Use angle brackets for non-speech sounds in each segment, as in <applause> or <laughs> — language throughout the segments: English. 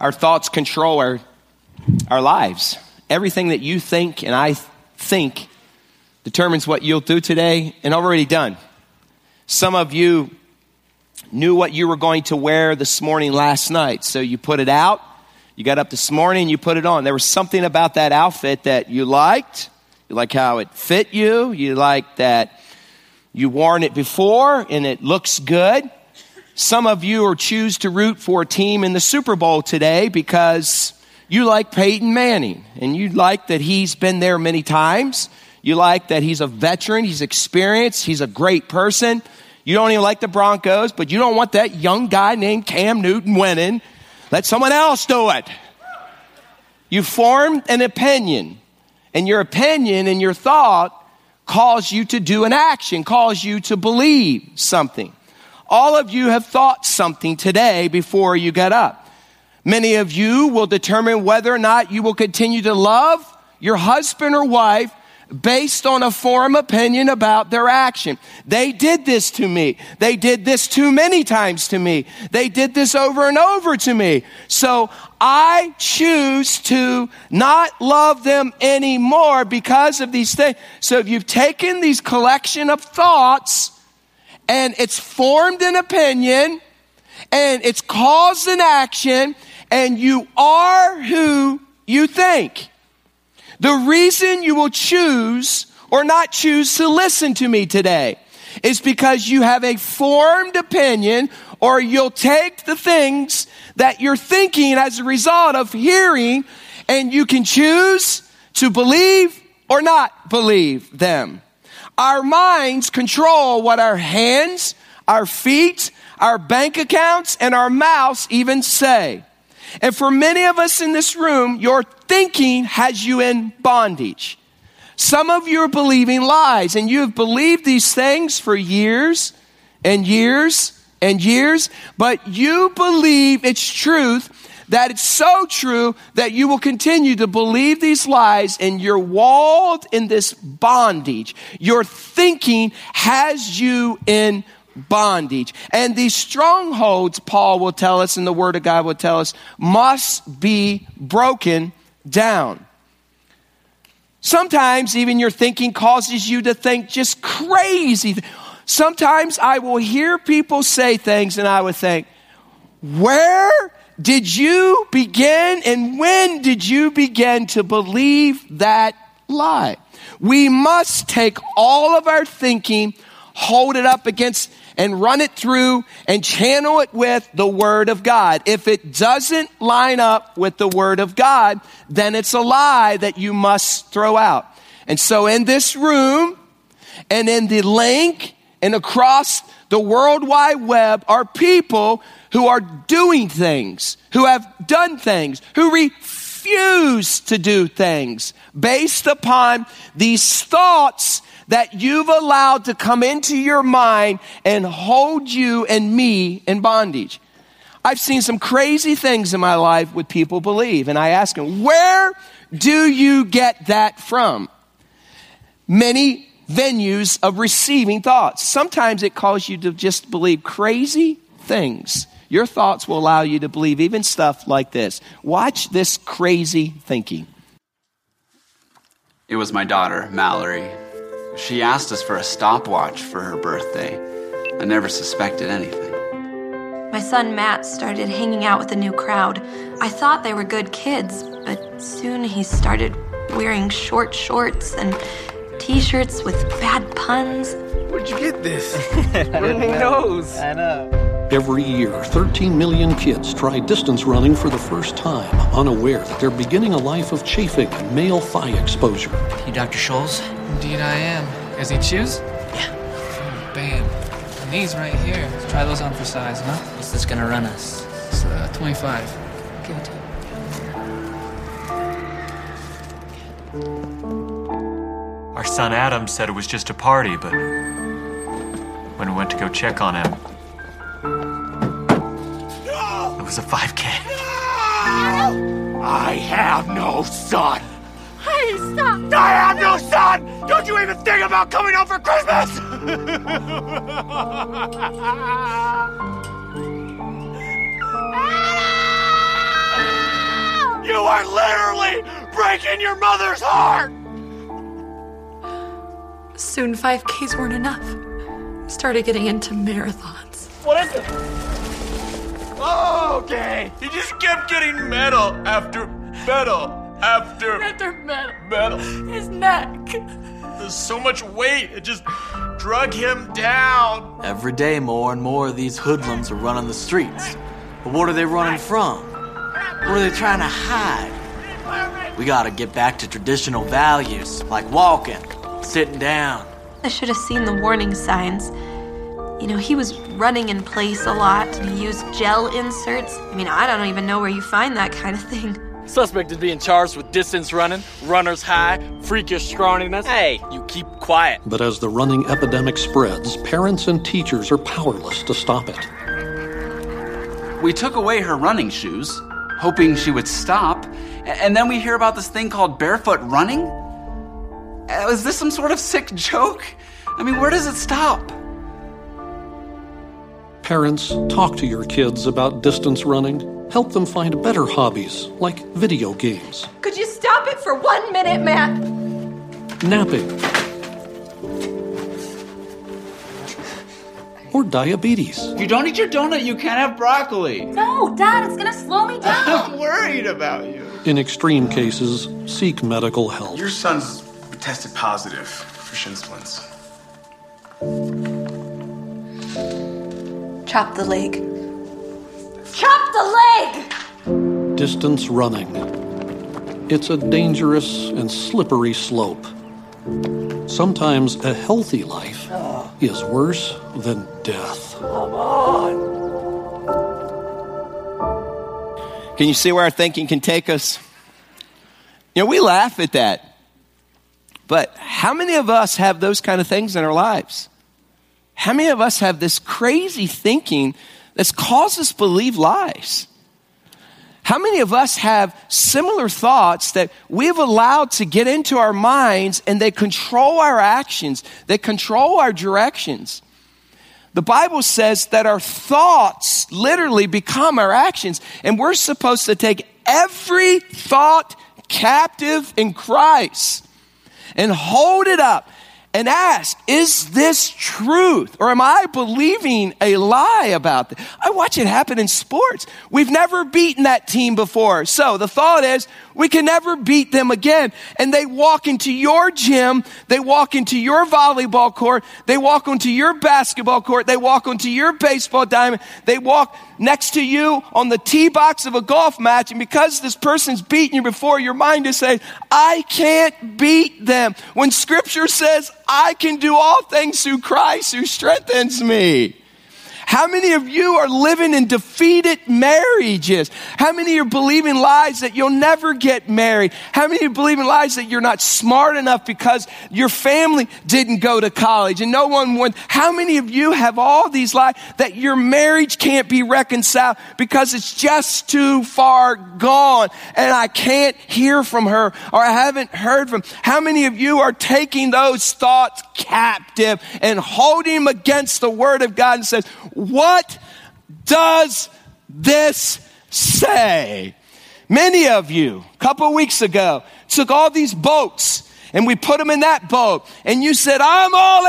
Our thoughts control our, our lives. Everything that you think and I think determines what you'll do today and already done. Some of you knew what you were going to wear this morning last night, so you put it out. You got up this morning, you put it on. There was something about that outfit that you liked. You like how it fit you. You like that you worn it before and it looks good. Some of you are choose to root for a team in the Super Bowl today because you like Peyton Manning and you like that he's been there many times. You like that he's a veteran, he's experienced, he's a great person. You don't even like the Broncos, but you don't want that young guy named Cam Newton winning. Let someone else do it. You formed an opinion, and your opinion and your thought cause you to do an action, cause you to believe something. All of you have thought something today before you get up. Many of you will determine whether or not you will continue to love your husband or wife based on a form opinion about their action. They did this to me. They did this too many times to me. They did this over and over to me. So I choose to not love them anymore because of these things. So if you've taken these collection of thoughts and it's formed an opinion and it's caused an action and you are who you think. The reason you will choose or not choose to listen to me today is because you have a formed opinion or you'll take the things that you're thinking as a result of hearing and you can choose to believe or not believe them. Our minds control what our hands, our feet, our bank accounts, and our mouths even say. And for many of us in this room, your thinking has you in bondage. Some of you are believing lies, and you have believed these things for years and years and years, but you believe it's truth, that it's so true that you will continue to believe these lies, and you're walled in this bondage. Your thinking has you in bondage. And these strongholds, Paul will tell us, and the Word of God will tell us, must be broken down. Sometimes even your thinking causes you to think just crazy. Sometimes I will hear people say things and I would think, where did you begin and when did you begin to believe that lie? We must take all of our thinking, hold it up against and run it through and channel it with the Word of God. If it doesn't line up with the Word of God, then it's a lie that you must throw out. And so in this room and in the link and across the World Wide Web are people who are doing things, who have done things, who refuse to do things based upon these thoughts that you've allowed to come into your mind and hold you and me in bondage. I've seen some crazy things in my life with people believe, and I ask them, where do you get that from? Many venues of receiving thoughts. Sometimes it calls you to just believe crazy things. Your thoughts will allow you to believe even stuff like this. Watch this crazy thinking. It was my daughter, Mallory. She asked us for a stopwatch for her birthday. I never suspected anything. My son Matt started hanging out with a new crowd. I thought they were good kids, but soon he started wearing short shorts and t shirts with bad puns. Where'd you get this? <laughs> Running nose. I know. Every year, 13 million kids try distance running for the first time, unaware that they're beginning a life of chafing and male thigh exposure. You Dr. Scholl's? Indeed I am. Guys need shoes? Yeah. Oh, bam. And these right here. Let's try those on for size, huh? What's this gonna run us? It's uh, 25. Give it to him. Our son Adam said it was just a party, but when we went to go check on him, was a 5K. I have no son. Hey, stop! I have no son! Don't you even think about coming home for Christmas! You are literally breaking your mother's heart! Soon 5Ks weren't enough. Started getting into marathons. What is it? Oh, okay. He just kept getting metal after metal after After metal. medal. His neck. There's so much weight, it just drug him down. Every day, more and more of these hoodlums are running the streets. But what are they running from? What are they trying to hide? We gotta get back to traditional values, like walking, sitting down. I should have seen the warning signs. You know, he was running in place a lot and he used gel inserts. I mean, I don't even know where you find that kind of thing. Suspect is being charged with distance running, runner's high, freakish scrawniness. Hey, you keep quiet. But as the running epidemic spreads, parents and teachers are powerless to stop it. We took away her running shoes, hoping she would stop, and then we hear about this thing called barefoot running? Uh, Is this some sort of sick joke? I mean, where does it stop? Parents, talk to your kids about distance running. Help them find better hobbies, like video games, Could you stop it for one minute, Matt? napping, or diabetes. If you don't eat your donut, you can't have broccoli. No, Dad, it's gonna slow me <laughs> down. I'm worried about you. In extreme cases, seek medical help. Your son's tested positive for shin splints. Chop the leg. Chop the leg! Distance running. It's a dangerous and slippery slope. Sometimes a healthy life is worse than death. Come on! Can you see where our thinking can take us? You know, we laugh at that. But how many of us have those kind of things in our lives? How many of us have this crazy thinking that's caused us to believe lies? How many of us have similar thoughts that we've allowed to get into our minds and they control our actions, they control our directions? The Bible says that our thoughts literally become our actions, and we're supposed to take every thought captive in Christ and hold it up and ask, is this truth? Or am I believing a lie about this? I watch it happen in sports. We've never beaten that team before. So the thought is, we can never beat them again. And they walk into your gym, they walk into your volleyball court, they walk onto your basketball court, they walk onto your baseball diamond, they walk next to you on the tee box of a golf match. And because this person's beaten you before, your mind is saying, I can't beat them. When scripture says, I can do all things through Christ who strengthens me. How many of you are living in defeated marriages? How many are believing lies that you'll never get married? How many are believing lies that you're not smart enough because your family didn't go to college and no one went? How many of you have all these lies that your marriage can't be reconciled because it's just too far gone and I can't hear from her or I haven't heard from? How many of you are taking those thoughts captive and holding them against the word of God and says, what does this say? Many of you, a couple weeks ago, took all these boats and we put them in that boat and you said, I'm all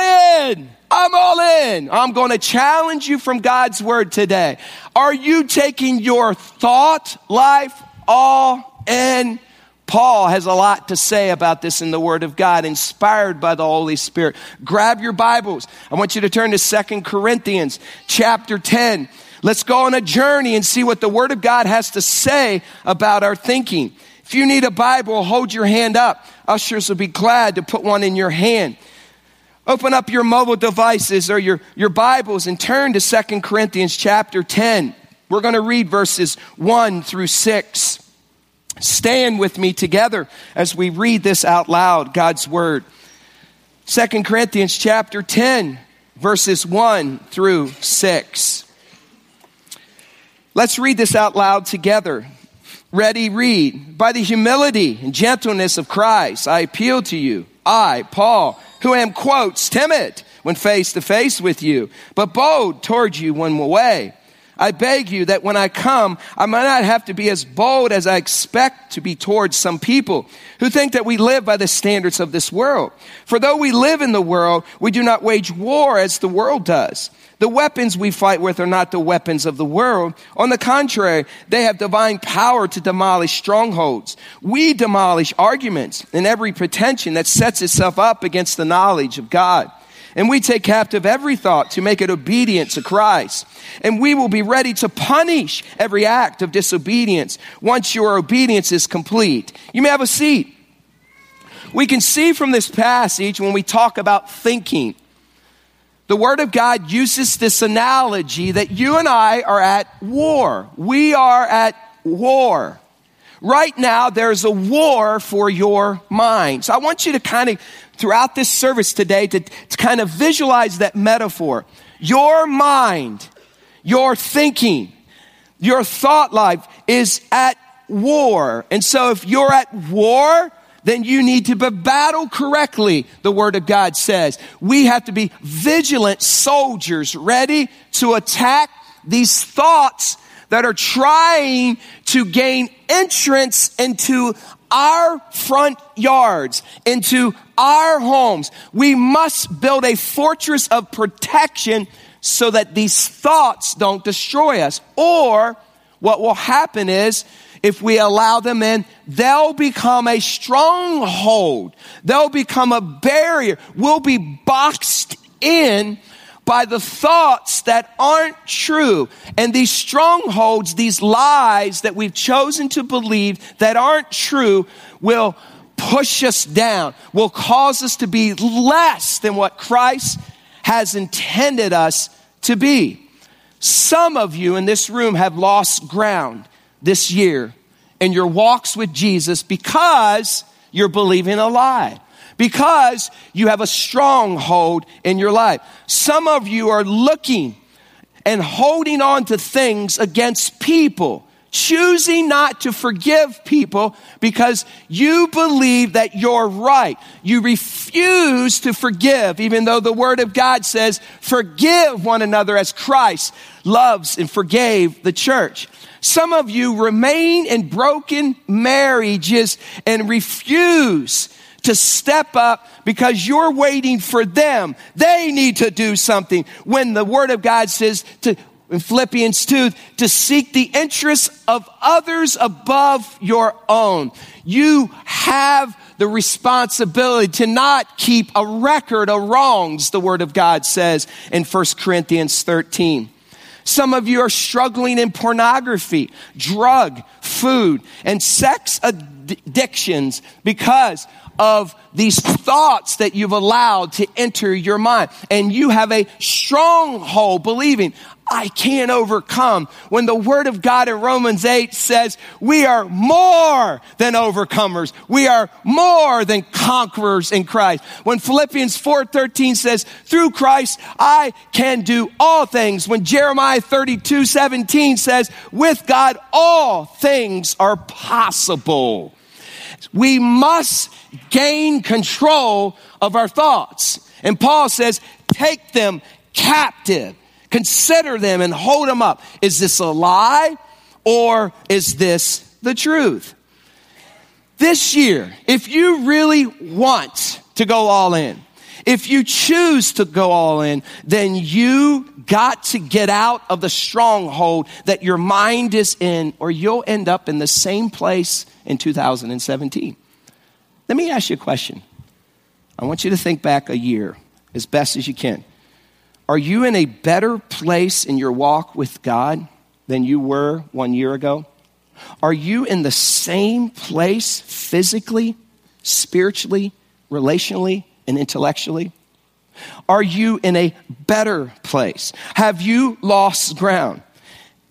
in. I'm all in. I'm going to challenge you from God's word today. Are you taking your thought life all in? Paul has a lot to say about this in the Word of God, inspired by the Holy Spirit. Grab your Bibles. I want you to turn to Second Corinthians chapter 10. Let's go on a journey and see what the Word of God has to say about our thinking. If you need a Bible, hold your hand up. Ushers will be glad to put one in your hand. Open up your mobile devices or your, your Bibles and turn to Second Corinthians chapter 10. We're going to read verses 1 through 6. Stand with me together as we read this out loud, God's word. Second Corinthians chapter 10, verses 1 through 6. Let's read this out loud together. Ready, read. By the humility and gentleness of Christ, I appeal to you. I, Paul, who am, quotes, timid when face to face with you, but bold towards you when away. I beg you that when I come, I might not have to be as bold as I expect to be towards some people who think that we live by the standards of this world. For though we live in the world, we do not wage war as the world does. The weapons we fight with are not the weapons of the world. On the contrary, they have divine power to demolish strongholds. We demolish arguments and every pretension that sets itself up against the knowledge of God. And we take captive every thought to make it obedient to Christ. And we will be ready to punish every act of disobedience once your obedience is complete. You may have a seat. We can see from this passage when we talk about thinking the Word of God uses this analogy that you and I are at war. We are at war. Right now, there's a war for your mind. So I want you to kind of, throughout this service today, to, to kind of visualize that metaphor. Your mind, your thinking, your thought life is at war. And so if you're at war, then you need to battle correctly, the Word of God says. We have to be vigilant soldiers ready to attack these thoughts that are trying to gain entrance into our front yards, into our homes. We must build a fortress of protection so that these thoughts don't destroy us. Or what will happen is if we allow them in, they'll become a stronghold. They'll become a barrier. We'll be boxed in by the thoughts that aren't true. And these strongholds, these lies that we've chosen to believe that aren't true will push us down, will cause us to be less than what Christ has intended us to be. Some of you in this room have lost ground this year in your walks with Jesus because you're believing a lie. Because you have a stronghold in your life. Some of you are looking and holding on to things against people, choosing not to forgive people because you believe that you're right. You refuse to forgive, even though the Word of God says, forgive one another as Christ loves and forgave the church. Some of you remain in broken marriages and refuse to step up because you're waiting for them. They need to do something. When the word of God says to, in Philippians 2, to seek the interests of others above your own. You have the responsibility to not keep a record of wrongs, the word of God says in 1 Corinthians 13. Some of you are struggling in pornography, drug, food, and sex addictions because of these thoughts that you've allowed to enter your mind. And you have a stronghold believing, I can't overcome. When the word of God in Romans 8 says, we are more than overcomers. We are more than conquerors in Christ. When Philippians 4:13 says, through Christ, I can do all things. When Jeremiah 32, 17 says, with God, all things are possible. We must gain control of our thoughts. And Paul says, take them captive Consider them and hold them up. Is this a lie or is this the truth? This year, if you really want to go all in, if you choose to go all in, then you got to get out of the stronghold that your mind is in, or you'll end up in the same place in 2017. Let me ask you a question. I want you to think back a year as best as you can. Are you in a better place in your walk with God than you were one year ago? Are you in the same place physically, spiritually, relationally, and intellectually? Are you in a better place? Have you lost ground?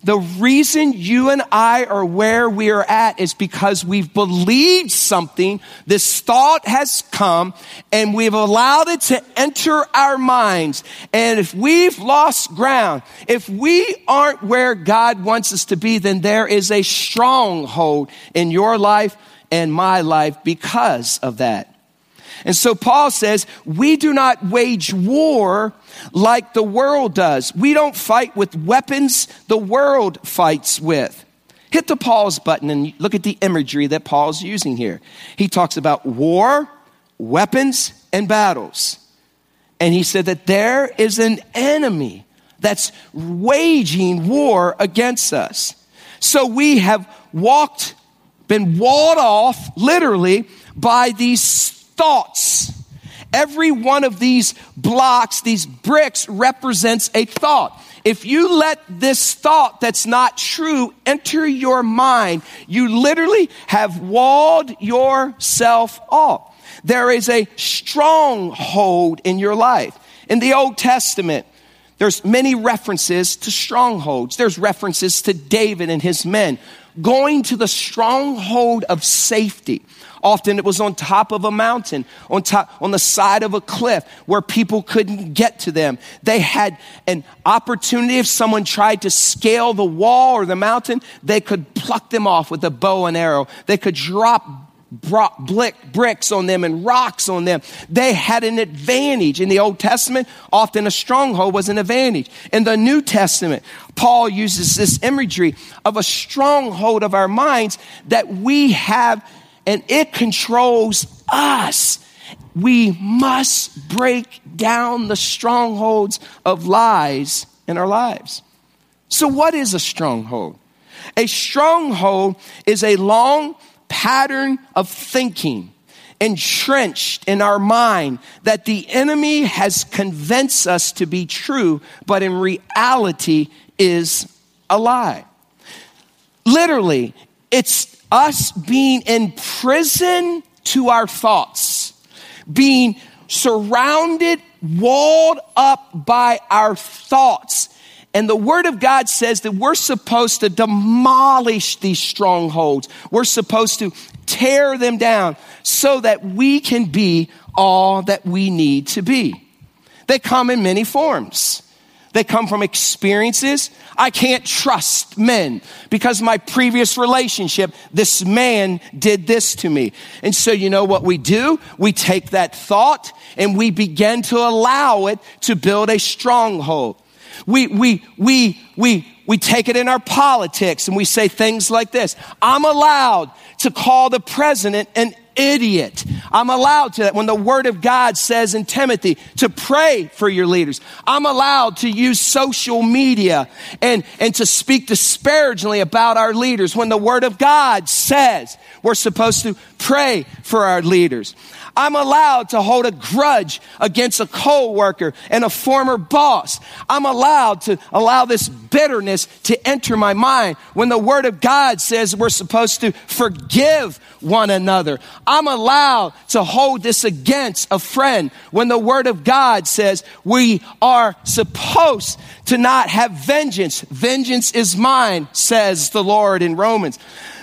The reason you and I are where we are at is because we've believed something. This thought has come and we've allowed it to enter our minds. And if we've lost ground, if we aren't where God wants us to be, then there is a stronghold in your life and my life because of that. And so Paul says, we do not wage war like the world does. We don't fight with weapons the world fights with. Hit the pause button and look at the imagery that Paul's using here. He talks about war, weapons, and battles. And he said that there is an enemy that's waging war against us. So we have walked, been walled off, literally, by these thoughts. Every one of these blocks, these bricks represents a thought. If you let this thought that's not true enter your mind, you literally have walled yourself off. There is a stronghold in your life. In the Old Testament, there's many references to strongholds. There's references to David and his men going to the stronghold of safety. Often it was on top of a mountain, on top, on the side of a cliff where people couldn't get to them. They had an opportunity. If someone tried to scale the wall or the mountain, they could pluck them off with a bow and arrow. They could drop bricks on them and rocks on them. They had an advantage. In the Old Testament, often a stronghold was an advantage. In the New Testament, Paul uses this imagery of a stronghold of our minds that we have and it controls us. We must break down the strongholds of lies in our lives. So, what is a stronghold? A stronghold is a long pattern of thinking entrenched in our mind that the enemy has convinced us to be true, but in reality is a lie. Literally, it's us being in prison to our thoughts, being surrounded, walled up by our thoughts. And the Word of God says that we're supposed to demolish these strongholds. We're supposed to tear them down so that we can be all that we need to be. They come in many forms. They come from experiences. I can't trust men because my previous relationship, this man did this to me. And so you know what we do? We take that thought and we begin to allow it to build a stronghold. We, we, we, we, we take it in our politics and we say things like this. I'm allowed to call the president an idiot. I'm allowed to, that when the word of God says in Timothy to pray for your leaders. I'm allowed to use social media and, and to speak disparagingly about our leaders when the word of God says we're supposed to pray for our leaders. I'm allowed to hold a grudge against a coworker and a former boss. I'm allowed to allow this bitterness to enter my mind when the word of God says we're supposed to forgive one another. I'm allowed to hold this against a friend when the word of God says we are supposed to not have vengeance. Vengeance is mine, says the Lord in Romans.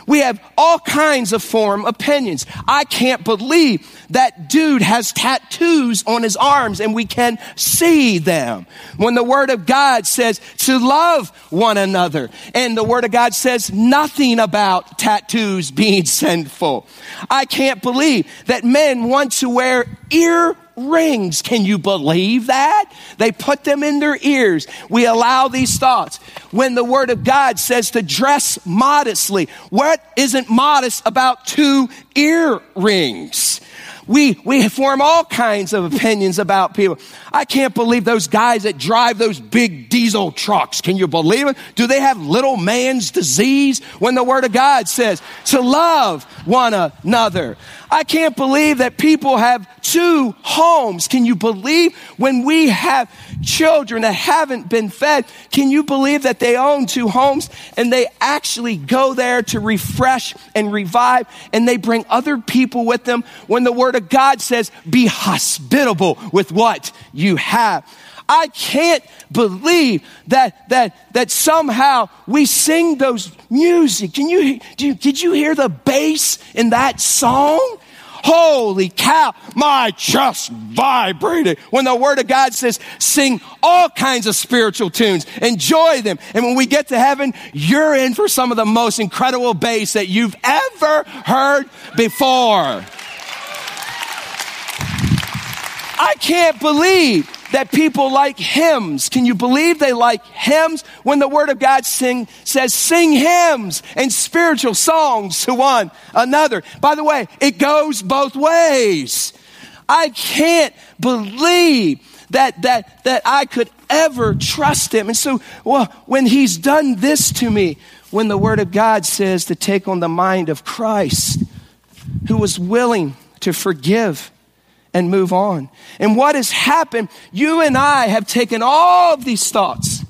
We have all kinds of form opinions. I can't believe that dude has tattoos on his arms and we can see them. When the word of God says to love one another and the word of God says nothing about tattoos being sinful. I can't believe that men want to wear ear rings. Can you believe that? They put them in their ears. We allow these thoughts. When the word of God says to dress modestly, what isn't modest about two earrings? We, we form all kinds of opinions about people. I can't believe those guys that drive those big diesel trucks. Can you believe it? Do they have little man's disease when the word of God says to love one another? I can't believe that people have two homes. Can you believe when we have children that haven't been fed? Can you believe that they own two homes and they actually go there to refresh and revive and they bring other people with them when the word of God says, be hospitable with what you have? I can't believe that, that, that somehow we sing those music. Can you, did you hear the bass in that song? Holy cow, my chest vibrated when the word of God says, sing all kinds of spiritual tunes, enjoy them. And when we get to heaven, you're in for some of the most incredible bass that you've ever heard before. I can't believe that people like hymns. Can you believe they like hymns when the Word of God sing, says sing hymns and spiritual songs to one another? By the way, it goes both ways. I can't believe that, that, that I could ever trust him. And so, well, when he's done this to me, when the Word of God says to take on the mind of Christ, who was willing to forgive and move on. And what has happened, you and I have taken all of these thoughts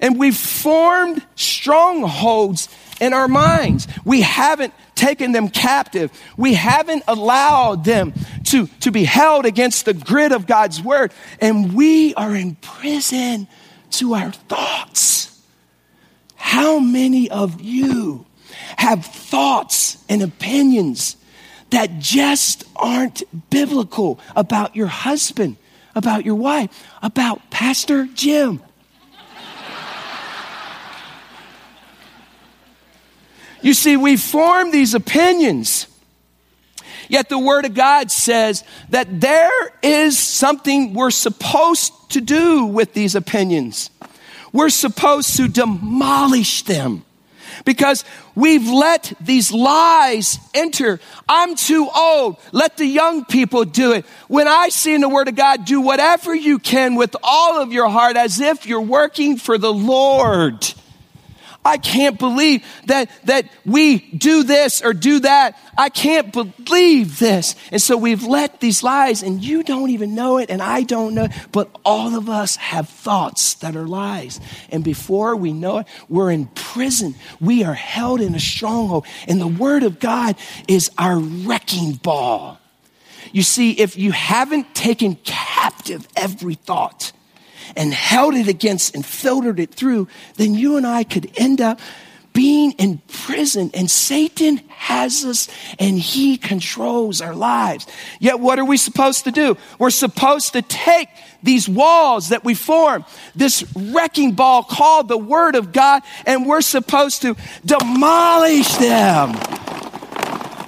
and we've formed strongholds in our minds. We haven't taken them captive. We haven't allowed them to, to be held against the grid of God's word. And we are in prison to our thoughts. How many of you have thoughts and opinions that just aren't biblical about your husband, about your wife, about Pastor Jim. you see, we form these opinions. Yet the Word of God says that there is something we're supposed to do with these opinions. We're supposed to demolish them because we've let these lies enter. I'm too old. Let the young people do it. When I see in the Word of God, do whatever you can with all of your heart as if you're working for the Lord. I can't believe that, that we do this or do that. I can't believe this. And so we've let these lies, and you don't even know it, and I don't know, but all of us have thoughts that are lies. And before we know it, we're in prison. We are held in a stronghold. And the Word of God is our wrecking ball. You see, if you haven't taken captive every thought, and held it against and filtered it through, then you and I could end up being in prison and Satan has us and he controls our lives. Yet what are we supposed to do? We're supposed to take these walls that we form, this wrecking ball called the Word of God, and we're supposed to demolish them,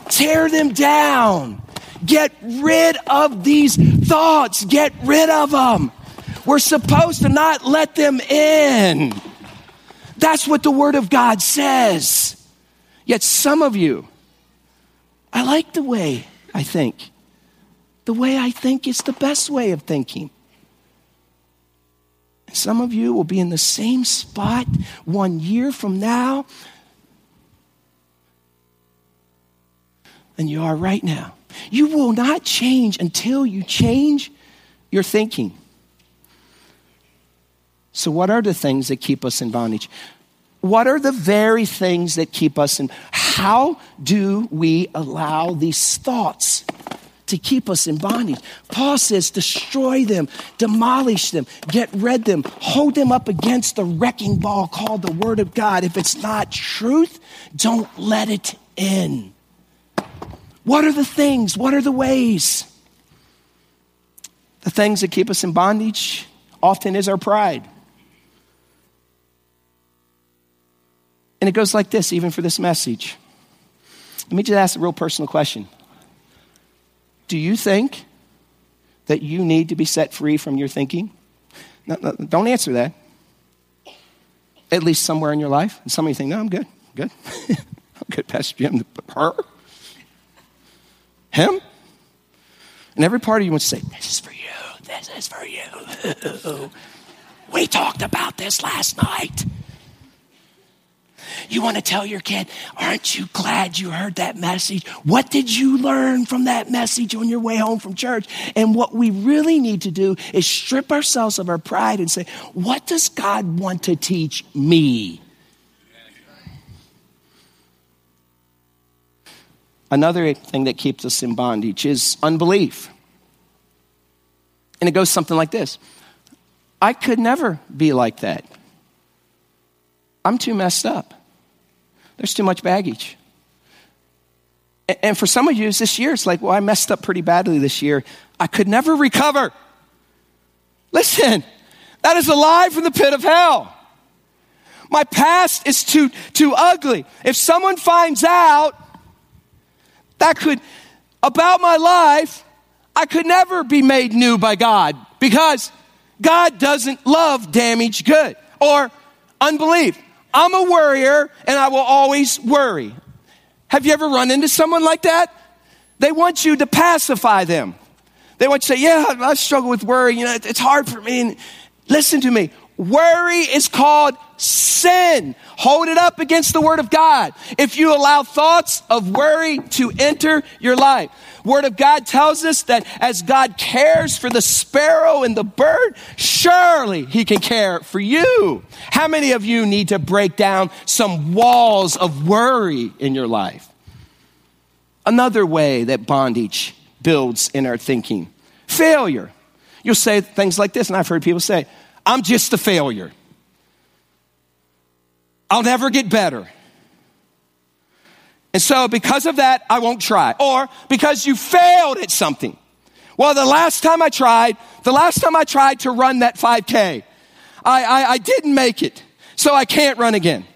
tear them down, get rid of these thoughts, get rid of them. We're supposed to not let them in. That's what the Word of God says. Yet some of you, I like the way I think. The way I think is the best way of thinking. Some of you will be in the same spot one year from now than you are right now. You will not change until you change your thinking. So, what are the things that keep us in bondage? What are the very things that keep us in? How do we allow these thoughts to keep us in bondage? Paul says, destroy them, demolish them, get rid of them, hold them up against the wrecking ball called the Word of God. If it's not truth, don't let it in. What are the things? What are the ways? The things that keep us in bondage often is our pride. And it goes like this, even for this message. Let me just ask a real personal question. Do you think that you need to be set free from your thinking? No, no, don't answer that. At least somewhere in your life. And some of you think, no, I'm good. I'm good. <laughs> I'm good, Pastor Jim. Her? Him? And every part of you wants to say, This is for you. This is for you. <laughs> we talked about this last night. You want to tell your kid, aren't you glad you heard that message? What did you learn from that message on your way home from church? And what we really need to do is strip ourselves of our pride and say, what does God want to teach me? Another thing that keeps us in bondage is unbelief. And it goes something like this I could never be like that. I'm too messed up. There's too much baggage. And for some of you, this year, it's like, well, I messed up pretty badly this year. I could never recover. Listen, that is a lie from the pit of hell. My past is too, too ugly. If someone finds out that could, about my life, I could never be made new by God because God doesn't love damaged good or unbelief. I'm a worrier and I will always worry. Have you ever run into someone like that? They want you to pacify them. They want you to say, Yeah, I struggle with worry. You know, it's hard for me. And listen to me. Worry is called sin. Hold it up against the word of God. If you allow thoughts of worry to enter your life, word of God tells us that as God cares for the sparrow and the bird, surely he can care for you. How many of you need to break down some walls of worry in your life? Another way that bondage builds in our thinking. Failure. You'll say things like this, and I've heard people say, I'm just a failure. I'll never get better. And so, because of that, I won't try. Or because you failed at something. Well, the last time I tried, the last time I tried to run that 5K, I, I, I didn't make it. So I can't run again.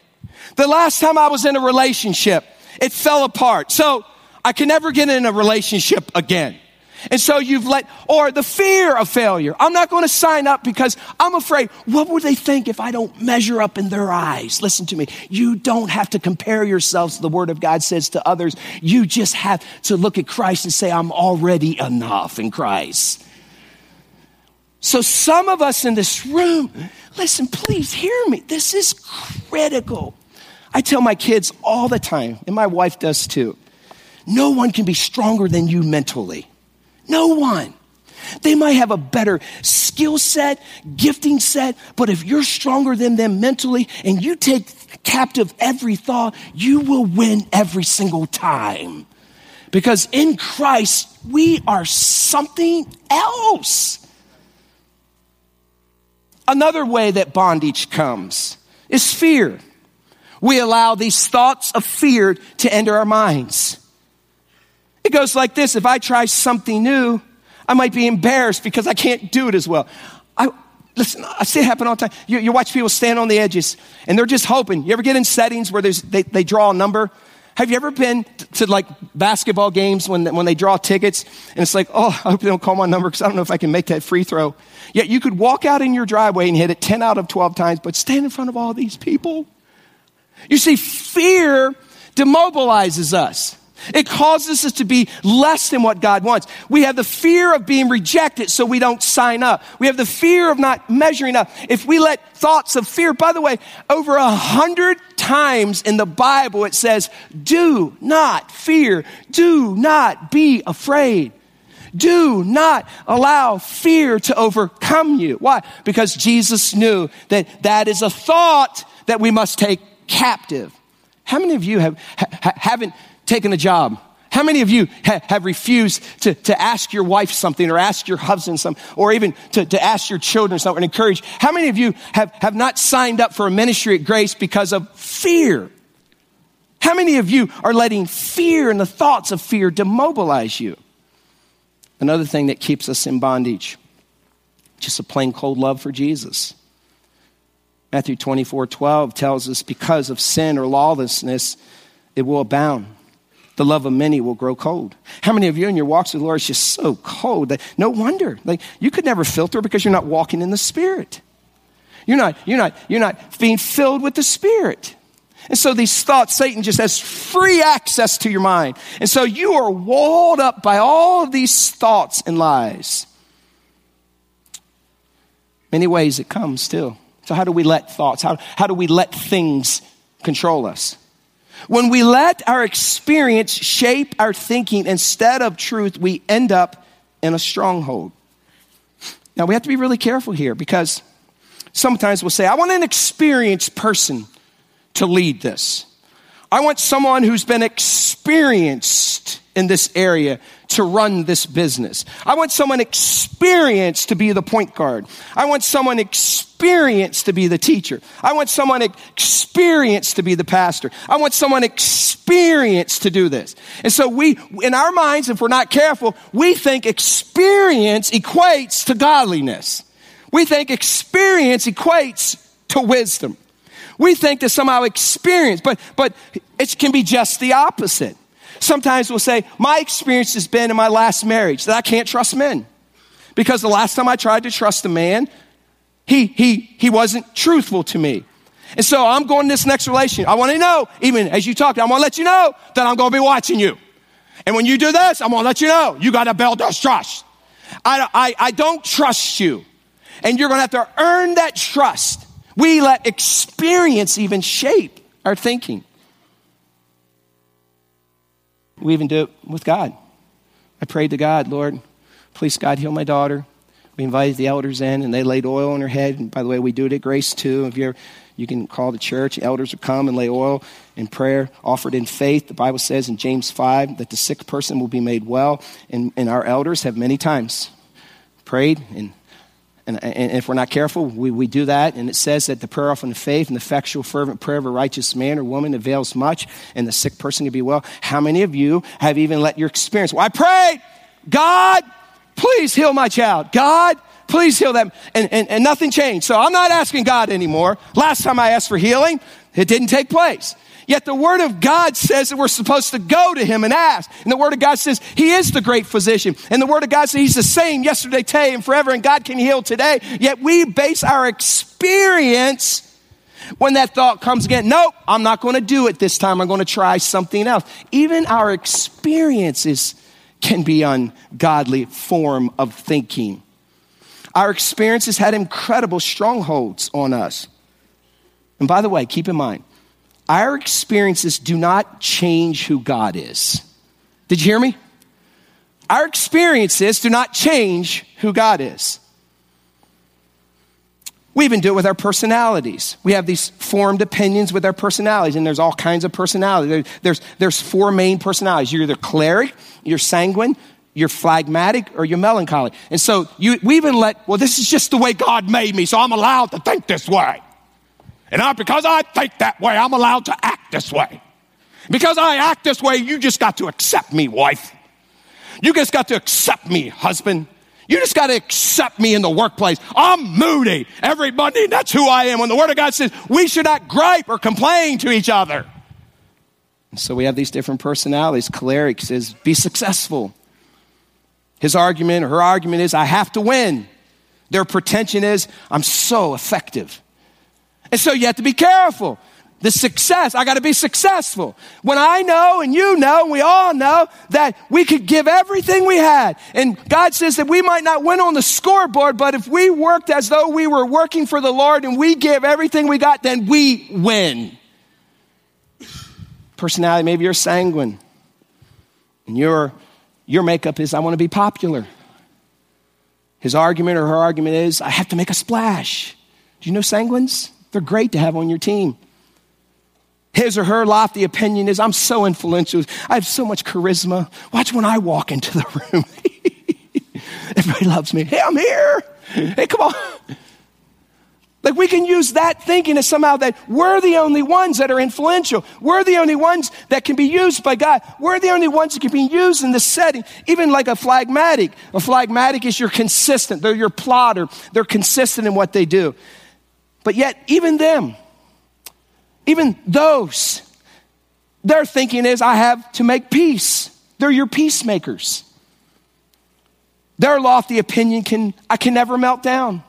The last time I was in a relationship, it fell apart. So I can never get in a relationship again. And so you've let, or the fear of failure. I'm not going to sign up because I'm afraid. What would they think if I don't measure up in their eyes? Listen to me. You don't have to compare yourselves, the word of God says to others. You just have to look at Christ and say, I'm already enough in Christ. So some of us in this room, listen, please hear me. This is critical. I tell my kids all the time, and my wife does too. No one can be stronger than you mentally. No one. They might have a better skill set, gifting set, but if you're stronger than them mentally and you take captive every thought, you will win every single time. Because in Christ, we are something else. Another way that bondage comes is fear. We allow these thoughts of fear to enter our minds. It goes like this if I try something new, I might be embarrassed because I can't do it as well. I, listen, I see it happen all the time. You, you watch people stand on the edges and they're just hoping. You ever get in settings where there's, they, they draw a number? Have you ever been to, to like basketball games when, when they draw tickets and it's like, oh, I hope they don't call my number because I don't know if I can make that free throw. Yet you could walk out in your driveway and hit it 10 out of 12 times, but stand in front of all these people. You see, fear demobilizes us. It causes us to be less than what God wants. We have the fear of being rejected, so we don't sign up. We have the fear of not measuring up. If we let thoughts of fear, by the way, over a hundred times in the Bible it says, do not fear. Do not be afraid. Do not allow fear to overcome you. Why? Because Jesus knew that that is a thought that we must take captive. How many of you have, ha, haven't taken a job? How many of you ha- have refused to, to ask your wife something or ask your husband something or even to, to ask your children something and encourage? How many of you have, have not signed up for a ministry at Grace because of fear? How many of you are letting fear and the thoughts of fear demobilize you? Another thing that keeps us in bondage, just a plain cold love for Jesus. Matthew 24 12 tells us because of sin or lawlessness, it will abound the love of many will grow cold. How many of you in your walks with the Lord is just so cold that no wonder, like you could never filter because you're not walking in the Spirit. You're not, you're not, you're not being filled with the Spirit. And so these thoughts, Satan just has free access to your mind. And so you are walled up by all of these thoughts and lies. Many ways it comes still. So how do we let thoughts, how, how do we let things control us? When we let our experience shape our thinking instead of truth, we end up in a stronghold. Now, we have to be really careful here because sometimes we'll say, I want an experienced person to lead this. I want someone who's been experienced in this area to run this business. I want someone experienced to be the point guard. I want someone experienced to be the teacher. I want someone experienced to be the pastor. I want someone experienced to do this. And so we, in our minds, if we're not careful, we think experience equates to godliness. We think experience equates to wisdom. We think that somehow experience, but, but it can be just the opposite. Sometimes we'll say, My experience has been in my last marriage that I can't trust men. Because the last time I tried to trust a man, he, he, he wasn't truthful to me. And so I'm going to this next relation. I want to know, even as you talk, I want to let you know that I'm going to be watching you. And when you do this, I'm going to let you know you got to build trust. I, I, I don't trust you. And you're going to have to earn that trust. We let experience even shape our thinking. We even do it with God. I prayed to God, Lord, please, God, heal my daughter. We invited the elders in, and they laid oil on her head. And by the way, we do it at Grace too. If you're, you can call the church. Elders will come and lay oil in prayer, offered in faith. The Bible says in James 5 that the sick person will be made well. And, and our elders have many times prayed and and, and, if we're not careful, we, we do that. And it says that the prayer often of faith and the effectual, fervent prayer of a righteous man or woman avails much, and the sick person can be well. How many of you have even let your experience? Well, I prayed, God, please heal my child. God, please heal them. And, and, and nothing changed. So I'm not asking God anymore. Last time I asked for healing, it didn't take place. Yet the Word of God says that we're supposed to go to Him and ask. And the Word of God says He is the great physician. And the Word of God says He's the same yesterday, today, and forever, and God can heal today. Yet we base our experience when that thought comes again. Nope, I'm not going to do it this time. I'm going to try something else. Even our experiences can be ungodly form of thinking. Our experiences had incredible strongholds on us. And by the way, keep in mind, our experiences do not change who God is. Did you hear me? Our experiences do not change who God is. We even do it with our personalities. We have these formed opinions with our personalities, and there's all kinds of personalities. There's, there's four main personalities. You're either choleric, you're sanguine, you're phlegmatic, or you're melancholy. And so you, we even let, well, this is just the way God made me, so I'm allowed to think this way. And I, because I think that way, I'm allowed to act this way. Because I act this way, you just got to accept me, wife. You just got to accept me, husband. You just got to accept me in the workplace. I'm moody every Monday. That's who I am. When the Word of God says we should not gripe or complain to each other. And so we have these different personalities. Choleric says, be successful. His argument her argument is, I have to win. Their pretension is, I'm so effective. And so you have to be careful the success. I got to be successful. When I know and you know, and we all know that we could give everything we had. And God says that we might not win on the scoreboard, but if we worked as though we were working for the Lord and we give everything we got, then we win. Personality, maybe you're sanguine. And your, your makeup is, I want to be popular. His argument or her argument is, I have to make a splash. Do you know sanguines? They're great to have on your team his or her lofty opinion is I'm so influential. I have so much charisma. Watch when I walk into the room. <laughs> Everybody loves me. Hey, I'm here. Hey, come on. Like we can use that thinking as somehow that we're the only ones that are influential. We're the only ones that can be used by God. We're the only ones that can be used in this setting. Even like a phlegmatic. A phlegmatic is you're consistent. They're your plotter. They're consistent in what they do. But yet, even them, even those, their thinking is, I have to make peace. They're your peacemakers. Their lofty opinion can, I can never melt down.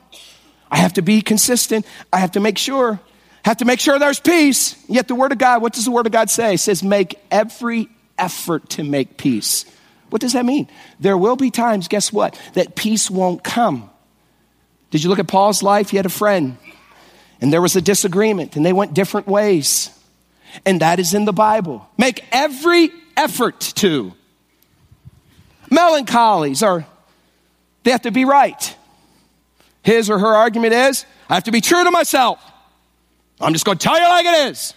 I have to be consistent. I have to make sure. Have to make sure there's peace. Yet the Word of God, what does the Word of God say? It says, make every effort to make peace. What does that mean? There will be times, guess what, that peace won't come. Did you look at Paul's life? He had a friend and there was a disagreement and they went different ways. And that is in the Bible. Make every effort to. Melancholies are, they have to be right. His or her argument is, I have to be true to myself. I'm just going to tell you like it is.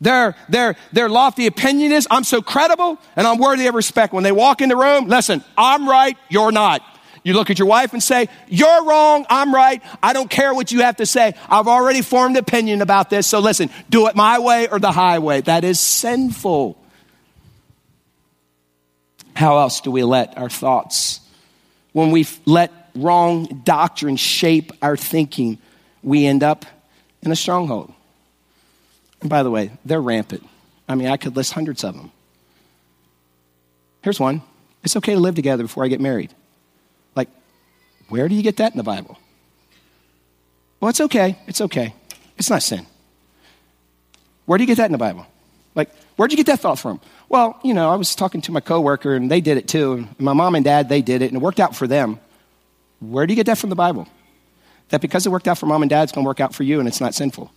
Their, their, their lofty opinion is, I'm so credible and I'm worthy of respect. When they walk in the room, listen, I'm right, you're not. You look at your wife and say, You're wrong, I'm right. I don't care what you have to say. I've already formed an opinion about this. So listen, do it my way or the highway. That is sinful. How else do we let our thoughts, when we let wrong doctrine shape our thinking, we end up in a stronghold? And by the way, they're rampant. I mean, I could list hundreds of them. Here's one it's okay to live together before I get married. Where do you get that in the Bible? Well, it's okay. It's okay. It's not sin. Where do you get that in the Bible? Like, where'd you get that thought from? Well, you know, I was talking to my coworker and they did it too. And my mom and dad, they did it and it worked out for them. Where do you get that from the Bible? That because it worked out for mom and dad, it's going to work out for you and it's not sinful.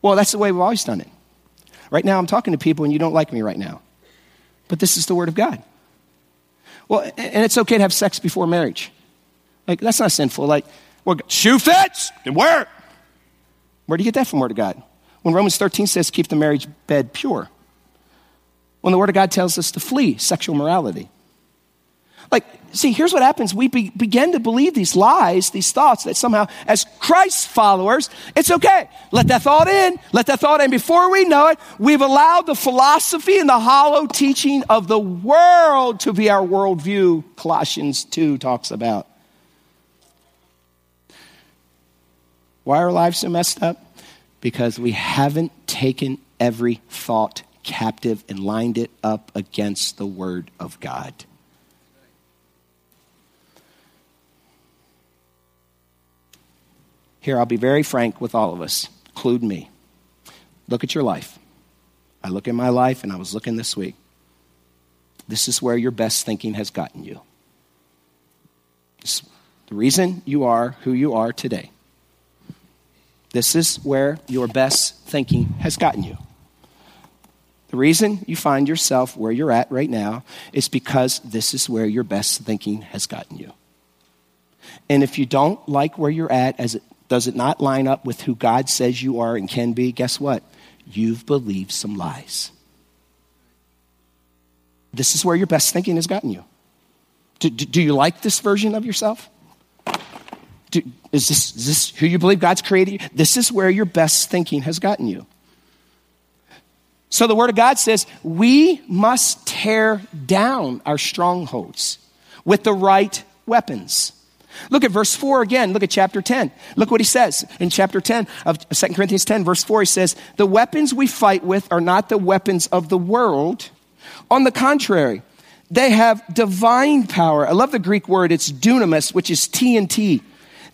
Well, that's the way we've always done it. Right now, I'm talking to people and you don't like me right now. But this is the Word of God. Well, and it's okay to have sex before marriage. Like, that's not sinful. Like, well, shoe fits, then wear it. Where do you get that from Word of God? When Romans 13 says, keep the marriage bed pure. When the Word of God tells us to flee sexual morality. Like, see, here's what happens. We be, begin to believe these lies, these thoughts that somehow, as Christ followers, it's okay. Let that thought in. Let that thought in. Before we know it, we've allowed the philosophy and the hollow teaching of the world to be our worldview, Colossians 2 talks about. Why are our lives so messed up? Because we haven't taken every thought captive and lined it up against the Word of God. Here, I'll be very frank with all of us, include me. Look at your life. I look at my life, and I was looking this week. This is where your best thinking has gotten you. It's the reason you are who you are today. This is where your best thinking has gotten you. The reason you find yourself where you're at right now is because this is where your best thinking has gotten you. And if you don't like where you're at as it does it not line up with who God says you are and can be? Guess what? You've believed some lies. This is where your best thinking has gotten you. Do, do, do you like this version of yourself? Do, is, this, is this who you believe God's created you? This is where your best thinking has gotten you. So the Word of God says we must tear down our strongholds with the right weapons. Look at verse 4 again. Look at chapter 10. Look what he says in chapter 10 of 2 Corinthians 10, verse 4. He says, The weapons we fight with are not the weapons of the world. On the contrary, they have divine power. I love the Greek word, it's dunamis, which is TNT.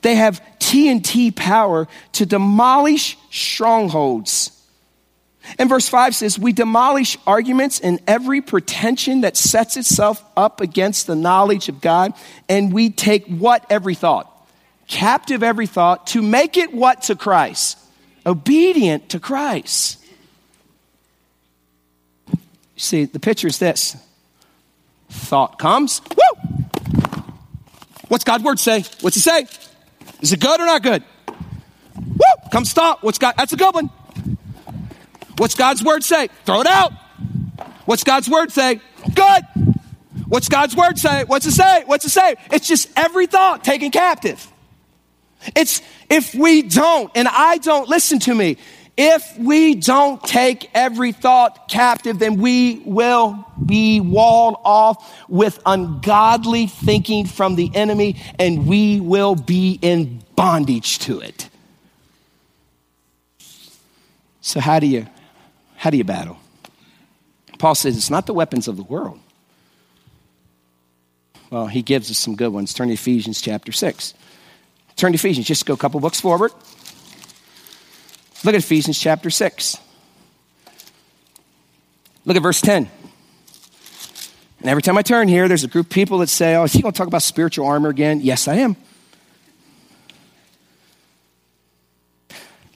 They have TNT power to demolish strongholds and verse 5 says, We demolish arguments and every pretension that sets itself up against the knowledge of God, and we take what every thought? Captive every thought to make it what to Christ? Obedient to Christ. See, the picture is this thought comes, woo! What's God's word say? What's he say? Is it good or not good? Woo! Comes thought. What's God? That's a good one. What's God's word say? Throw it out. What's God's word say? Good. What's God's word say? What's it say? What's it say? It's just every thought taken captive. It's if we don't, and I don't, listen to me, if we don't take every thought captive, then we will be walled off with ungodly thinking from the enemy and we will be in bondage to it. So, how do you how do you battle? Paul says it's not the weapons of the world. Well, he gives us some good ones. Turn to Ephesians chapter 6. Turn to Ephesians, just go a couple books forward. Look at Ephesians chapter 6. Look at verse 10. And every time I turn here, there's a group of people that say, Oh, is he going to talk about spiritual armor again? Yes, I am.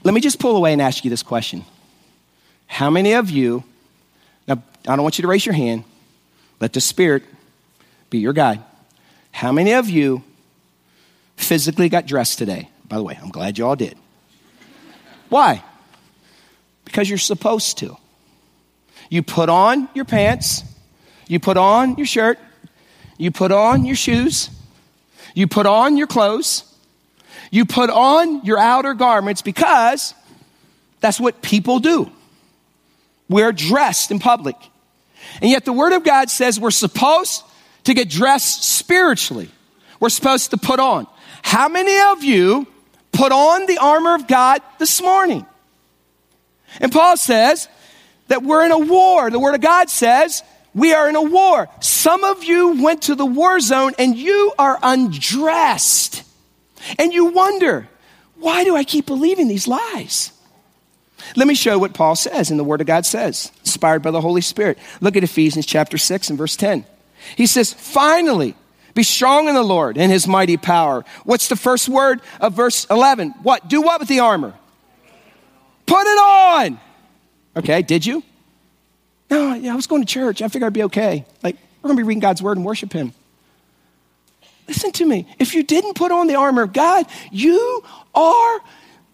Let me just pull away and ask you this question how many of you, now I don't want you to raise your hand, let the Spirit be your guide. How many of you physically got dressed today? By the way, I'm glad you all did. Why? Because you're supposed to. You put on your pants, you put on your shirt, you put on your shoes, you put on your clothes, you put on your outer garments because that's what people do. We're dressed in public. And yet the Word of God says we're supposed to get dressed spiritually. We're supposed to put on. How many of you put on the armor of God this morning? And Paul says that we're in a war. The Word of God says We are in a war. Some of you went to the war zone and you are undressed. And you wonder, why do I keep believing these lies? Let me show what Paul says and the Word of God says, inspired by the Holy Spirit. Look at Ephesians chapter 6 and verse 10. He says, finally, be strong in the Lord and his mighty power. What's the first word of verse 11? What? Do what with the armor? Put it on. Okay, did you? No, yeah, I was going to church. I figured I'd be okay. Like, we're going to be reading God's word and worship him. Listen to me. If you didn't put on the armor of God, you are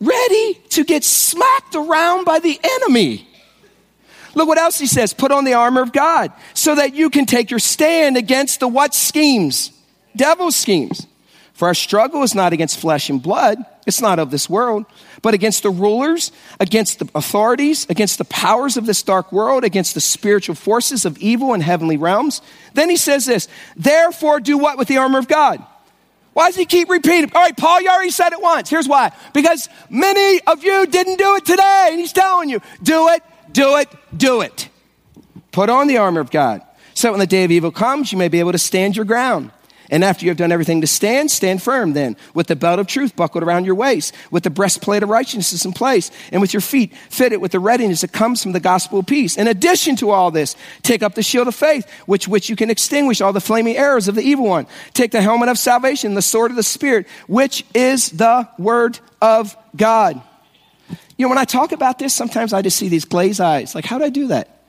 ready to get smacked around by the enemy. Look what else he says. Put on the armor of God so that you can take your stand against the what schemes? Devil schemes. For our struggle is not against flesh and blood. It's not of this world, but against the rulers, against the authorities, against the powers of this dark world, against the spiritual forces of evil in heavenly realms. Then he says this, therefore do what with the armor of God? Why does he keep repeating? All right, Paul, you already said it once. Here's why. Because many of you didn't do it today. And he's telling you, do it, do it, do it. Put on the armor of God. So when the day of evil comes, you may be able to stand your ground. And after you have done everything to stand, stand firm then, with the belt of truth buckled around your waist, with the breastplate of righteousness in place, and with your feet fitted with the readiness that comes from the gospel of peace. In addition to all this, take up the shield of faith, which which you can extinguish all the flaming arrows of the evil one. Take the helmet of salvation, the sword of the Spirit, which is the word of God. You know, when I talk about this, sometimes I just see these glazed eyes. Like, how do I do that?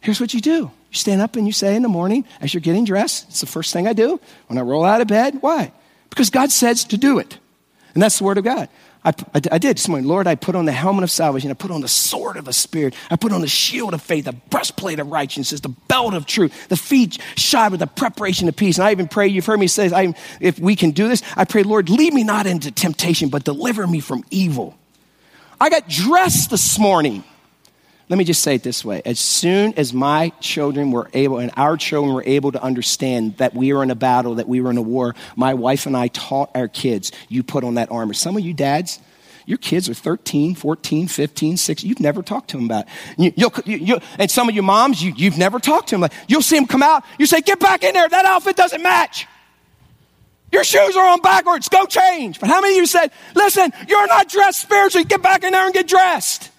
Here's what you do. You stand up and you say in the morning as you're getting dressed, it's the first thing I do when I roll out of bed. Why? Because God says to do it. And that's the word of God. I, I, I, did this morning. Lord, I put on the helmet of salvation. I put on the sword of the Spirit. I put on the shield of faith, the breastplate of righteousness, the belt of truth, the feet shod with the preparation of peace. And I even pray, you've heard me say, I, if we can do this, I pray, Lord, lead me not into temptation, but deliver me from evil. I got dressed this morning. Let me just say it this way. As soon as my children were able, and our children were able to understand that we were in a battle, that we were in a war, my wife and I taught our kids, you put on that armor. Some of you dads, your kids are 13, 14, 15, 16. You've never talked to them about it. You, you, you, and some of you moms, you, have never talked to them. Like, you'll see them come out. You say, get back in there. That outfit doesn't match. Your shoes are on backwards. Go change. But how many of you said, listen, you're not dressed spiritually. Get back in there and get dressed?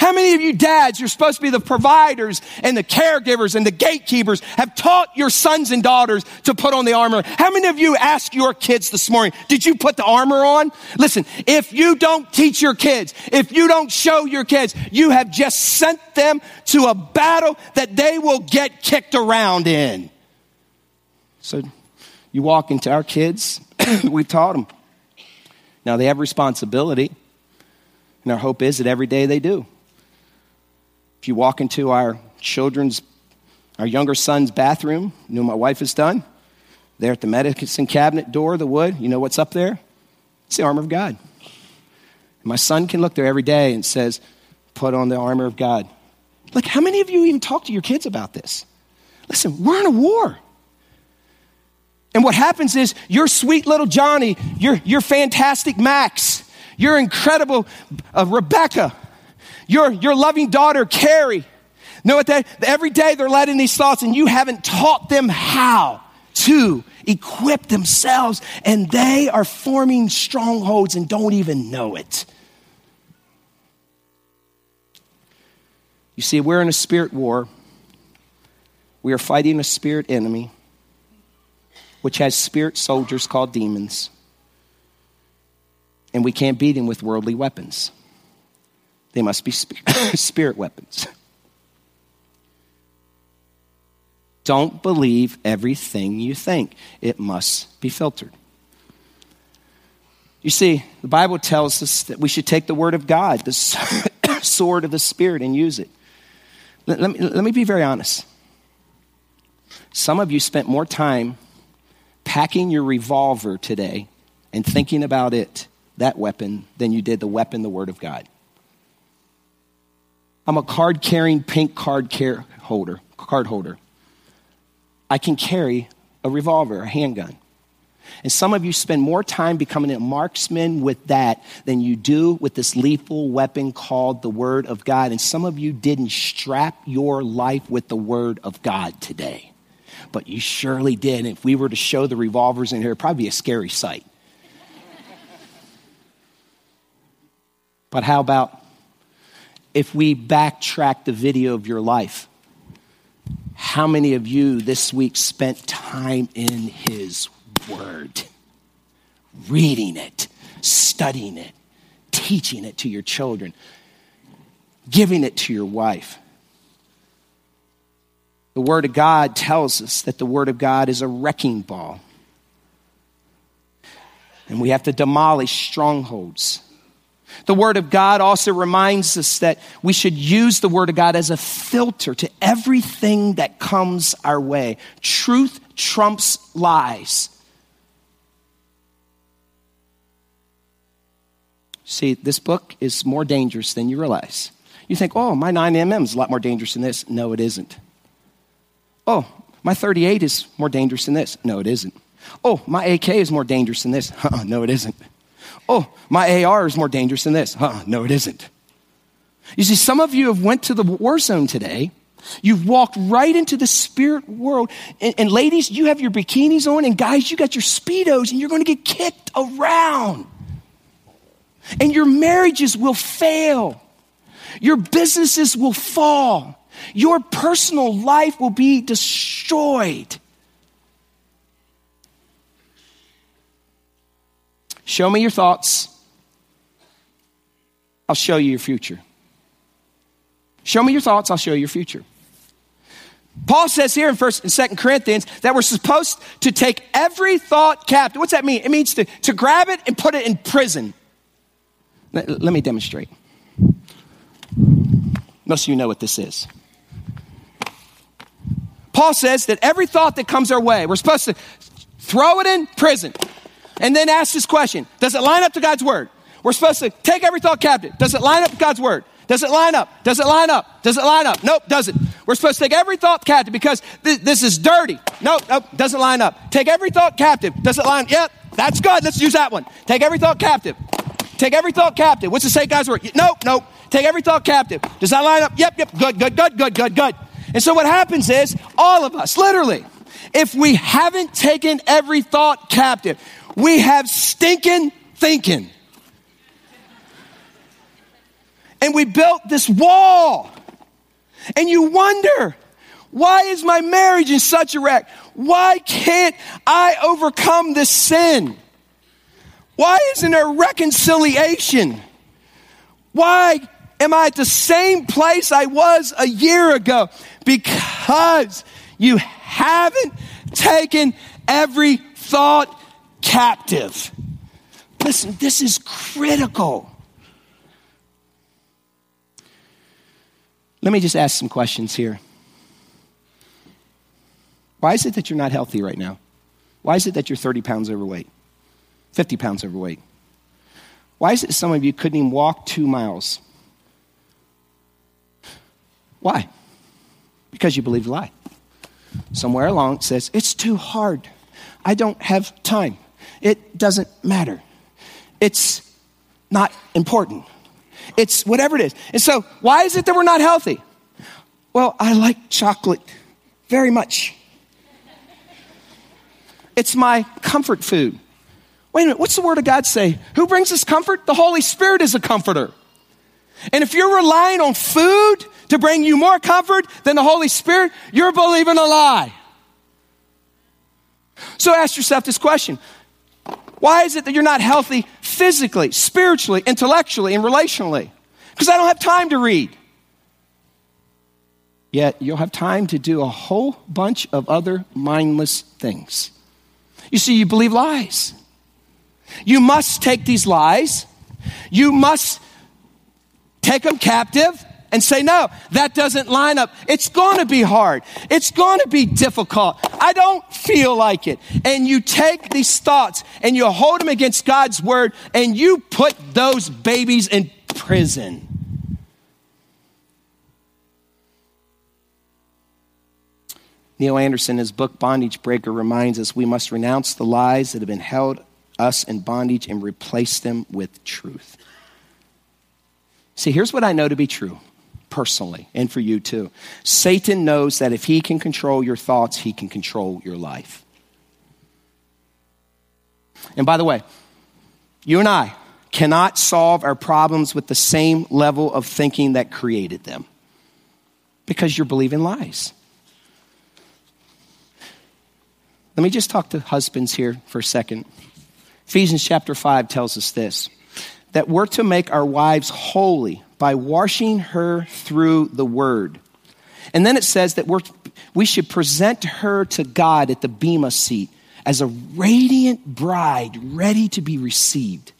How many of you dads, you're supposed to be the providers and the caregivers and the gatekeepers, have taught your sons and daughters to put on the armor? How many of you ask your kids this morning, did you put the armor on? Listen, if you don't teach your kids, if you don't show your kids, you have just sent them to a battle that they will get kicked around in. So you walk into our kids, <coughs> we've taught them. Now they have responsibility, and our hope is that every day they do. If you walk into our children's, our younger son's bathroom, you know my wife has done? There at the medicine cabinet door, the wood, you know what's up there? It's the armor of God. My son can look there every day and says, put on the armor of God. Like, how many of you even talk to your kids about this? Listen, we're in a war. And what happens is your sweet little Johnny, your, your fantastic Max, your incredible uh, Rebecca, your, your loving daughter, Carrie. Know what they, every day they're letting these thoughts and you haven't taught them how to equip themselves and they are forming strongholds and don't even know it. You see, we're in a spirit war. We are fighting a spirit enemy, which has spirit soldiers called demons. And we can't beat him with worldly weapons. They must be <coughs> spirit weapons. Don't believe everything you think, it must be filtered. You see, the Bible tells us that we should take the Word of God, the <coughs> sword of the Spirit, and use it. Let, let, me, let me be very honest. Some of you spent more time packing your revolver today and thinking about it, that weapon, than you did the weapon, the Word of God. I'm a card carrying pink card care holder, card holder. I can carry a revolver, a handgun. And some of you spend more time becoming a marksman with that than you do with this lethal weapon called the Word of God. And some of you didn't strap your life with the Word of God today. But you surely did. And if we were to show the revolvers in here, it'd probably be a scary sight. but how about if we backtrack the video of your life? How many of you this week spent time in His Word? Reading it, studying it, teaching it to your children, giving it to your wife. The Word of God tells us that the Word of God is a wrecking ball. And we have to demolish strongholds. The Word of God also reminds us that we should use the Word of God as a filter to everything that comes our way. Truth trumps lies. See, this book is more dangerous than you realize. You think, oh, my 9mm is a lot more dangerous than this. No, it isn't. Oh, my 38 is more dangerous than this. No, it isn't. Oh, my AK <laughs> uh-uh, oh, is more dangerous than this. Uh-uh, no, it isn't. Oh, my AR is more dangerous than this. Huh, no, it isn't. You see, some of you have went to the war zone today. You've walked right into the spirit world. And, and ladies, you have your bikinis on, and guys, you got your Speedos, and you're going to get kicked around. And your marriages will fail. Your businesses will fall. Your personal life will be destroyed. Show me your thoughts. I'll show you your future. Show me your thoughts, I'll show you your future. Paul says here in first and second Corinthians that we're supposed to take every thought captive. What's that mean? It means to, to grab it and put it in prison. Let, let me demonstrate. Most of you know what this is. Paul says that every thought that comes our way, we're supposed to throw it in prison and then ask this question Does it line up to God's word? We're supposed to take every thought captive. Does it line up to God's word? Does it line up? Does it line up? Does it line up? Nope, doesn't. We're supposed to take every thought captive because th- this is dirty. Nope, nope, doesn't line up. Take every thought captive. Does it line? Up? Yep, that's good. Let's use that one. Take every thought captive. Take every thought captive. What's it say, God's word? Nope, nope. Take every thought captive. Does that line up? Yep, yep. Good, good, good, good, good, good. And so what happens is, all of us, literally, if we haven't taken every thought captive, we have stinking thinking. And we built this wall. And you wonder, why is my marriage in such a wreck? Why can't I overcome this sin? Why isn't there reconciliation? Why am I at the same place I was a year ago? Because you haven't taken every thought captive. Listen, this is critical. Let me just ask some questions here. Why is it that you're not healthy right now? Why is it that you're 30 pounds overweight? 50 pounds overweight? Why is it some of you couldn't even walk two miles? Why? Because you believe a lie. Somewhere along it says, it's too hard. I don't have time. It doesn't matter. It's not important. It's whatever it is. And so, why is it that we're not healthy? Well, I like chocolate very much. It's my comfort food. Wait a minute, what's the word of God say? Who brings us comfort? The Holy Spirit is a comforter. And if you're relying on food to bring you more comfort than the Holy Spirit, you're believing a lie. So ask yourself this question Why is it that you're not healthy physically, spiritually, intellectually, and relationally? Because I don't have time to read. Yet you'll have time to do a whole bunch of other mindless things. You see, you believe lies. You must take these lies, you must take them captive, and say, no, that doesn't line up. It's going to be hard. It's going to be difficult. I don't feel like it. And you take these thoughts and you hold them against God's word and you put those babies in prison. Neil Anderson, his book Bondage Breaker, reminds us we must renounce the lies that have been held us in bondage and replace them with truth. See, here's what I know to be true personally and for you too. Satan knows that if he can control your thoughts, he can control your life. And by the way, you and I cannot solve our problems with the same level of thinking that created them because you're believing lies. Let me just talk to husbands here for a second. Ephesians chapter 5 tells us this that we're to make our wives holy by washing her through the word. And then it says that we're, we should present her to God at the Bema seat as a radiant bride ready to be received.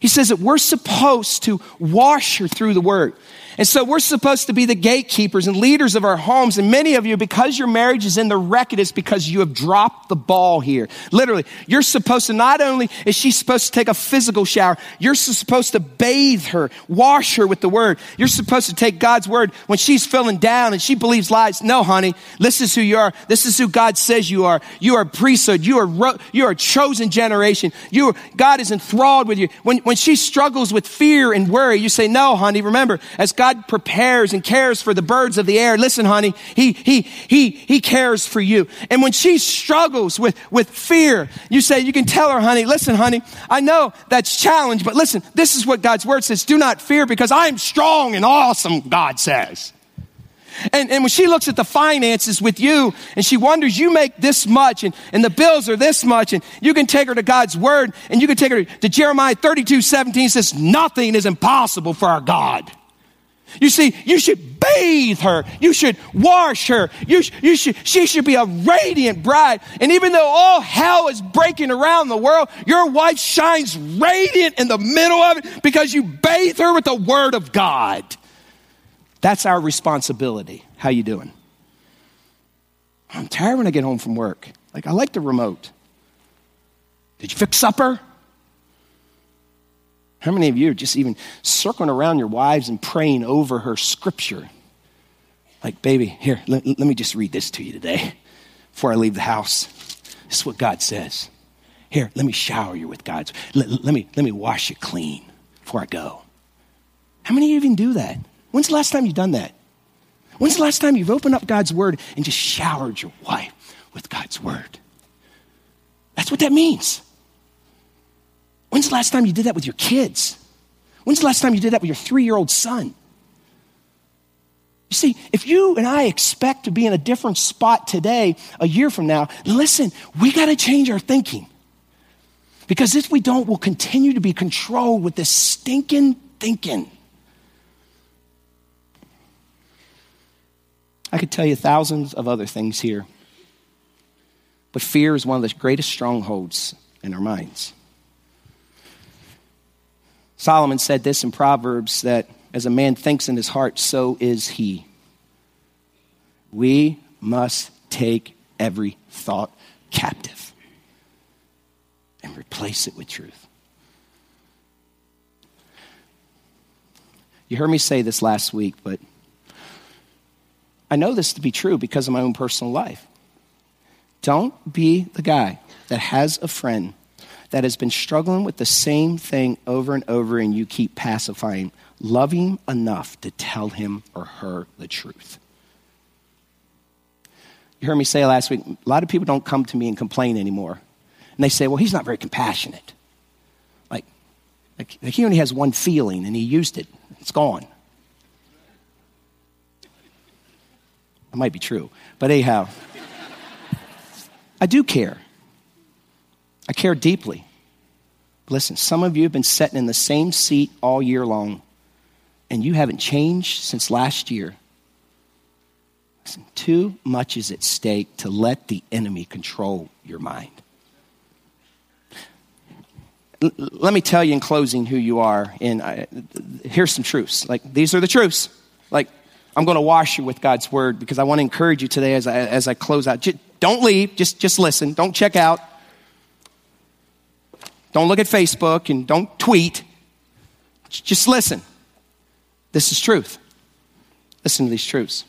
He says that we're supposed to wash her through the word. And so we're supposed to be the gatekeepers and leaders of our homes. And many of you, because your marriage is in the wreck, it is because you have dropped the ball here. Literally, you're supposed to, not only is she supposed to take a physical shower, you're supposed to bathe her, wash her with the word. You're supposed to take God's word when she's feeling down and she believes lies. No, honey, this is who you are. This is who God says you are. You are priesthood. You are, you are a chosen generation. You are, God is enthralled with you. When, when she struggles with fear and worry, you say, no, honey, remember, as God God prepares and cares for the birds of the air. Listen, honey, he, he, he, he cares for you. And when she struggles with, with fear, you say, you can tell her, honey, listen, honey, I know that's challenge, but listen, this is what God's word says. Do not fear because I am strong and awesome, God says. And, and when she looks at the finances with you and she wonders, you make this much and, and the bills are this much, and you can take her to God's word and you can take her to Jeremiah 32 17 says, Nothing is impossible for our God. You see, you should bathe her. You should wash her. You, you should, she should be a radiant bride. And even though all hell is breaking around the world, your wife shines radiant in the middle of it because you bathe her with the word of God. That's our responsibility. How you doing? I'm tired when I get home from work. Like, I like the remote. Did you fix supper? How many of you are just even circling around your wives and praying over her scripture? Like, baby, here, let, let me just read this to you today before I leave the house. This is what God says. Here, let me shower you with God's. Let, let, me, let me wash you clean before I go. How many of you even do that? When's the last time you've done that? When's the last time you've opened up God's word and just showered your wife with God's word? That's what that means. When's the last time you did that with your kids? When's the last time you did that with your three year old son? You see, if you and I expect to be in a different spot today, a year from now, listen, we got to change our thinking. Because if we don't, we'll continue to be controlled with this stinking thinking. I could tell you thousands of other things here, but fear is one of the greatest strongholds in our minds. Solomon said this in Proverbs that as a man thinks in his heart, so is he. We must take every thought captive and replace it with truth. You heard me say this last week, but I know this to be true because of my own personal life. Don't be the guy that has a friend that has been struggling with the same thing over and over and you keep pacifying, him enough to tell him or her the truth. You heard me say last week, a lot of people don't come to me and complain anymore. And they say, well, he's not very compassionate. Like, like, like he only has one feeling and he used it, it's gone. That might be true. But anyhow, I do care. I care deeply. Listen, some of you have been sitting in the same seat all year long, and you haven't changed since last year. Listen, too much is at stake to let the enemy control your mind. L- let me tell you in closing who you are. And I, here's some truths. Like, these are the truths. Like, I'm going to wash you with God's word because I want to encourage you today as I, as I close out. Just, don't leave. Just, just listen. Don't check out. Don't look at Facebook and don't tweet. Just listen. This is truth. Listen to these truths.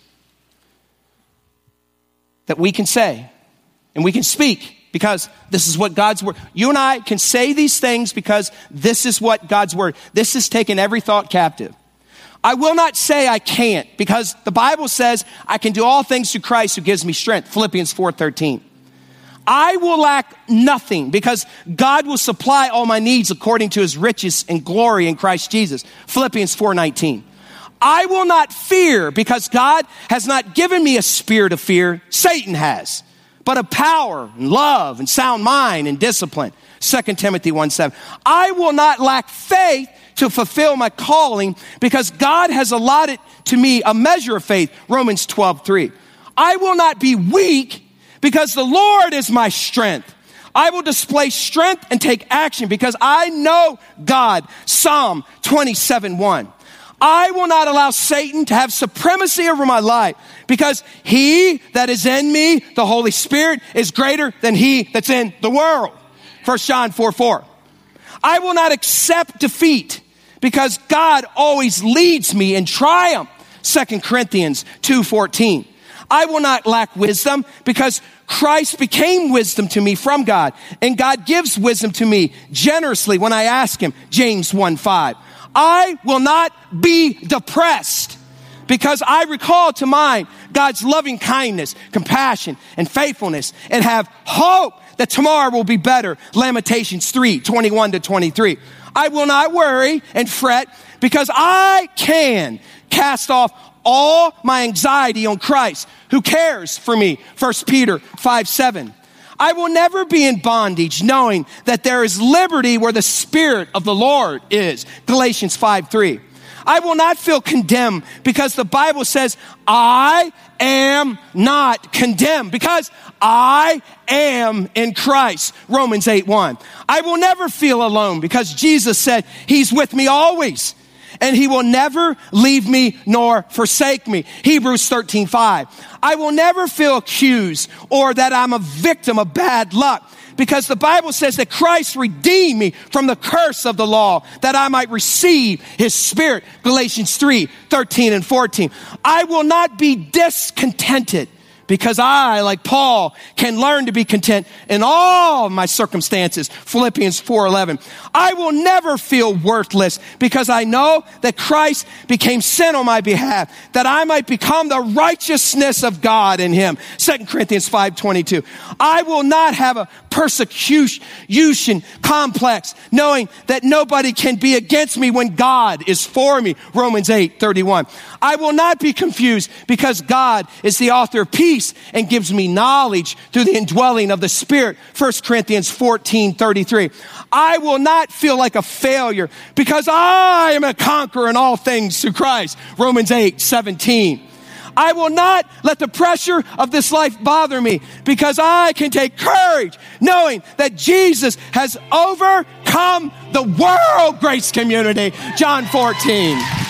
that we can say and we can speak because this is what God's word. You and I can say these things because this is what God's word. This has taken every thought captive. I will not say I can't because the Bible says I can do all things through Christ who gives me strength. Philippians 4:13. I will lack nothing because God will supply all my needs according to his riches and glory in Christ Jesus. Philippians 4:19. I will not fear because God has not given me a spirit of fear, Satan has, but of power and love and sound mind and discipline. 2 Timothy 1 7. I will not lack faith to fulfill my calling because God has allotted to me a measure of faith. Romans 12 3. I will not be weak because the Lord is my strength. I will display strength and take action because I know God. Psalm 27 1. I will not allow Satan to have supremacy over my life because he that is in me, the Holy Spirit, is greater than he that's in the world. 1 John 4 4. I will not accept defeat because God always leads me in triumph. 2 Corinthians 2 14. I will not lack wisdom because Christ became wisdom to me from God and God gives wisdom to me generously when I ask him. James 1 5. I will not be depressed because I recall to mind God's loving kindness, compassion, and faithfulness and have hope that tomorrow will be better. Lamentations 3, 21 to 23. I will not worry and fret because I can cast off all my anxiety on Christ who cares for me. 1 Peter 5, 7. I will never be in bondage knowing that there is liberty where the Spirit of the Lord is. Galatians 5 3. I will not feel condemned because the Bible says, I am not condemned because I am in Christ. Romans 8 1. I will never feel alone because Jesus said, He's with me always and he will never leave me nor forsake me. Hebrews 13, 5. I will never feel accused or that I'm a victim of bad luck because the Bible says that Christ redeemed me from the curse of the law that I might receive his spirit. Galatians 3, 13 and 14. I will not be discontented because I, like Paul, can learn to be content in all my circumstances. Philippians 4:11. I will never feel worthless because I know that Christ became sin on my behalf that I might become the righteousness of God in him. 2 Corinthians 5:22. I will not have a persecution complex knowing that nobody can be against me when God is for me. Romans 8:31. I will not be confused because God is the author of peace peace and gives me knowledge through the indwelling of the Spirit. 1 Corinthians 14, 33. I will not feel like a failure because I am a conqueror in all things through Christ. Romans 8, 17. I will not let the pressure of this life bother me because I can take courage knowing that Jesus has overcome the world, grace community. John 14.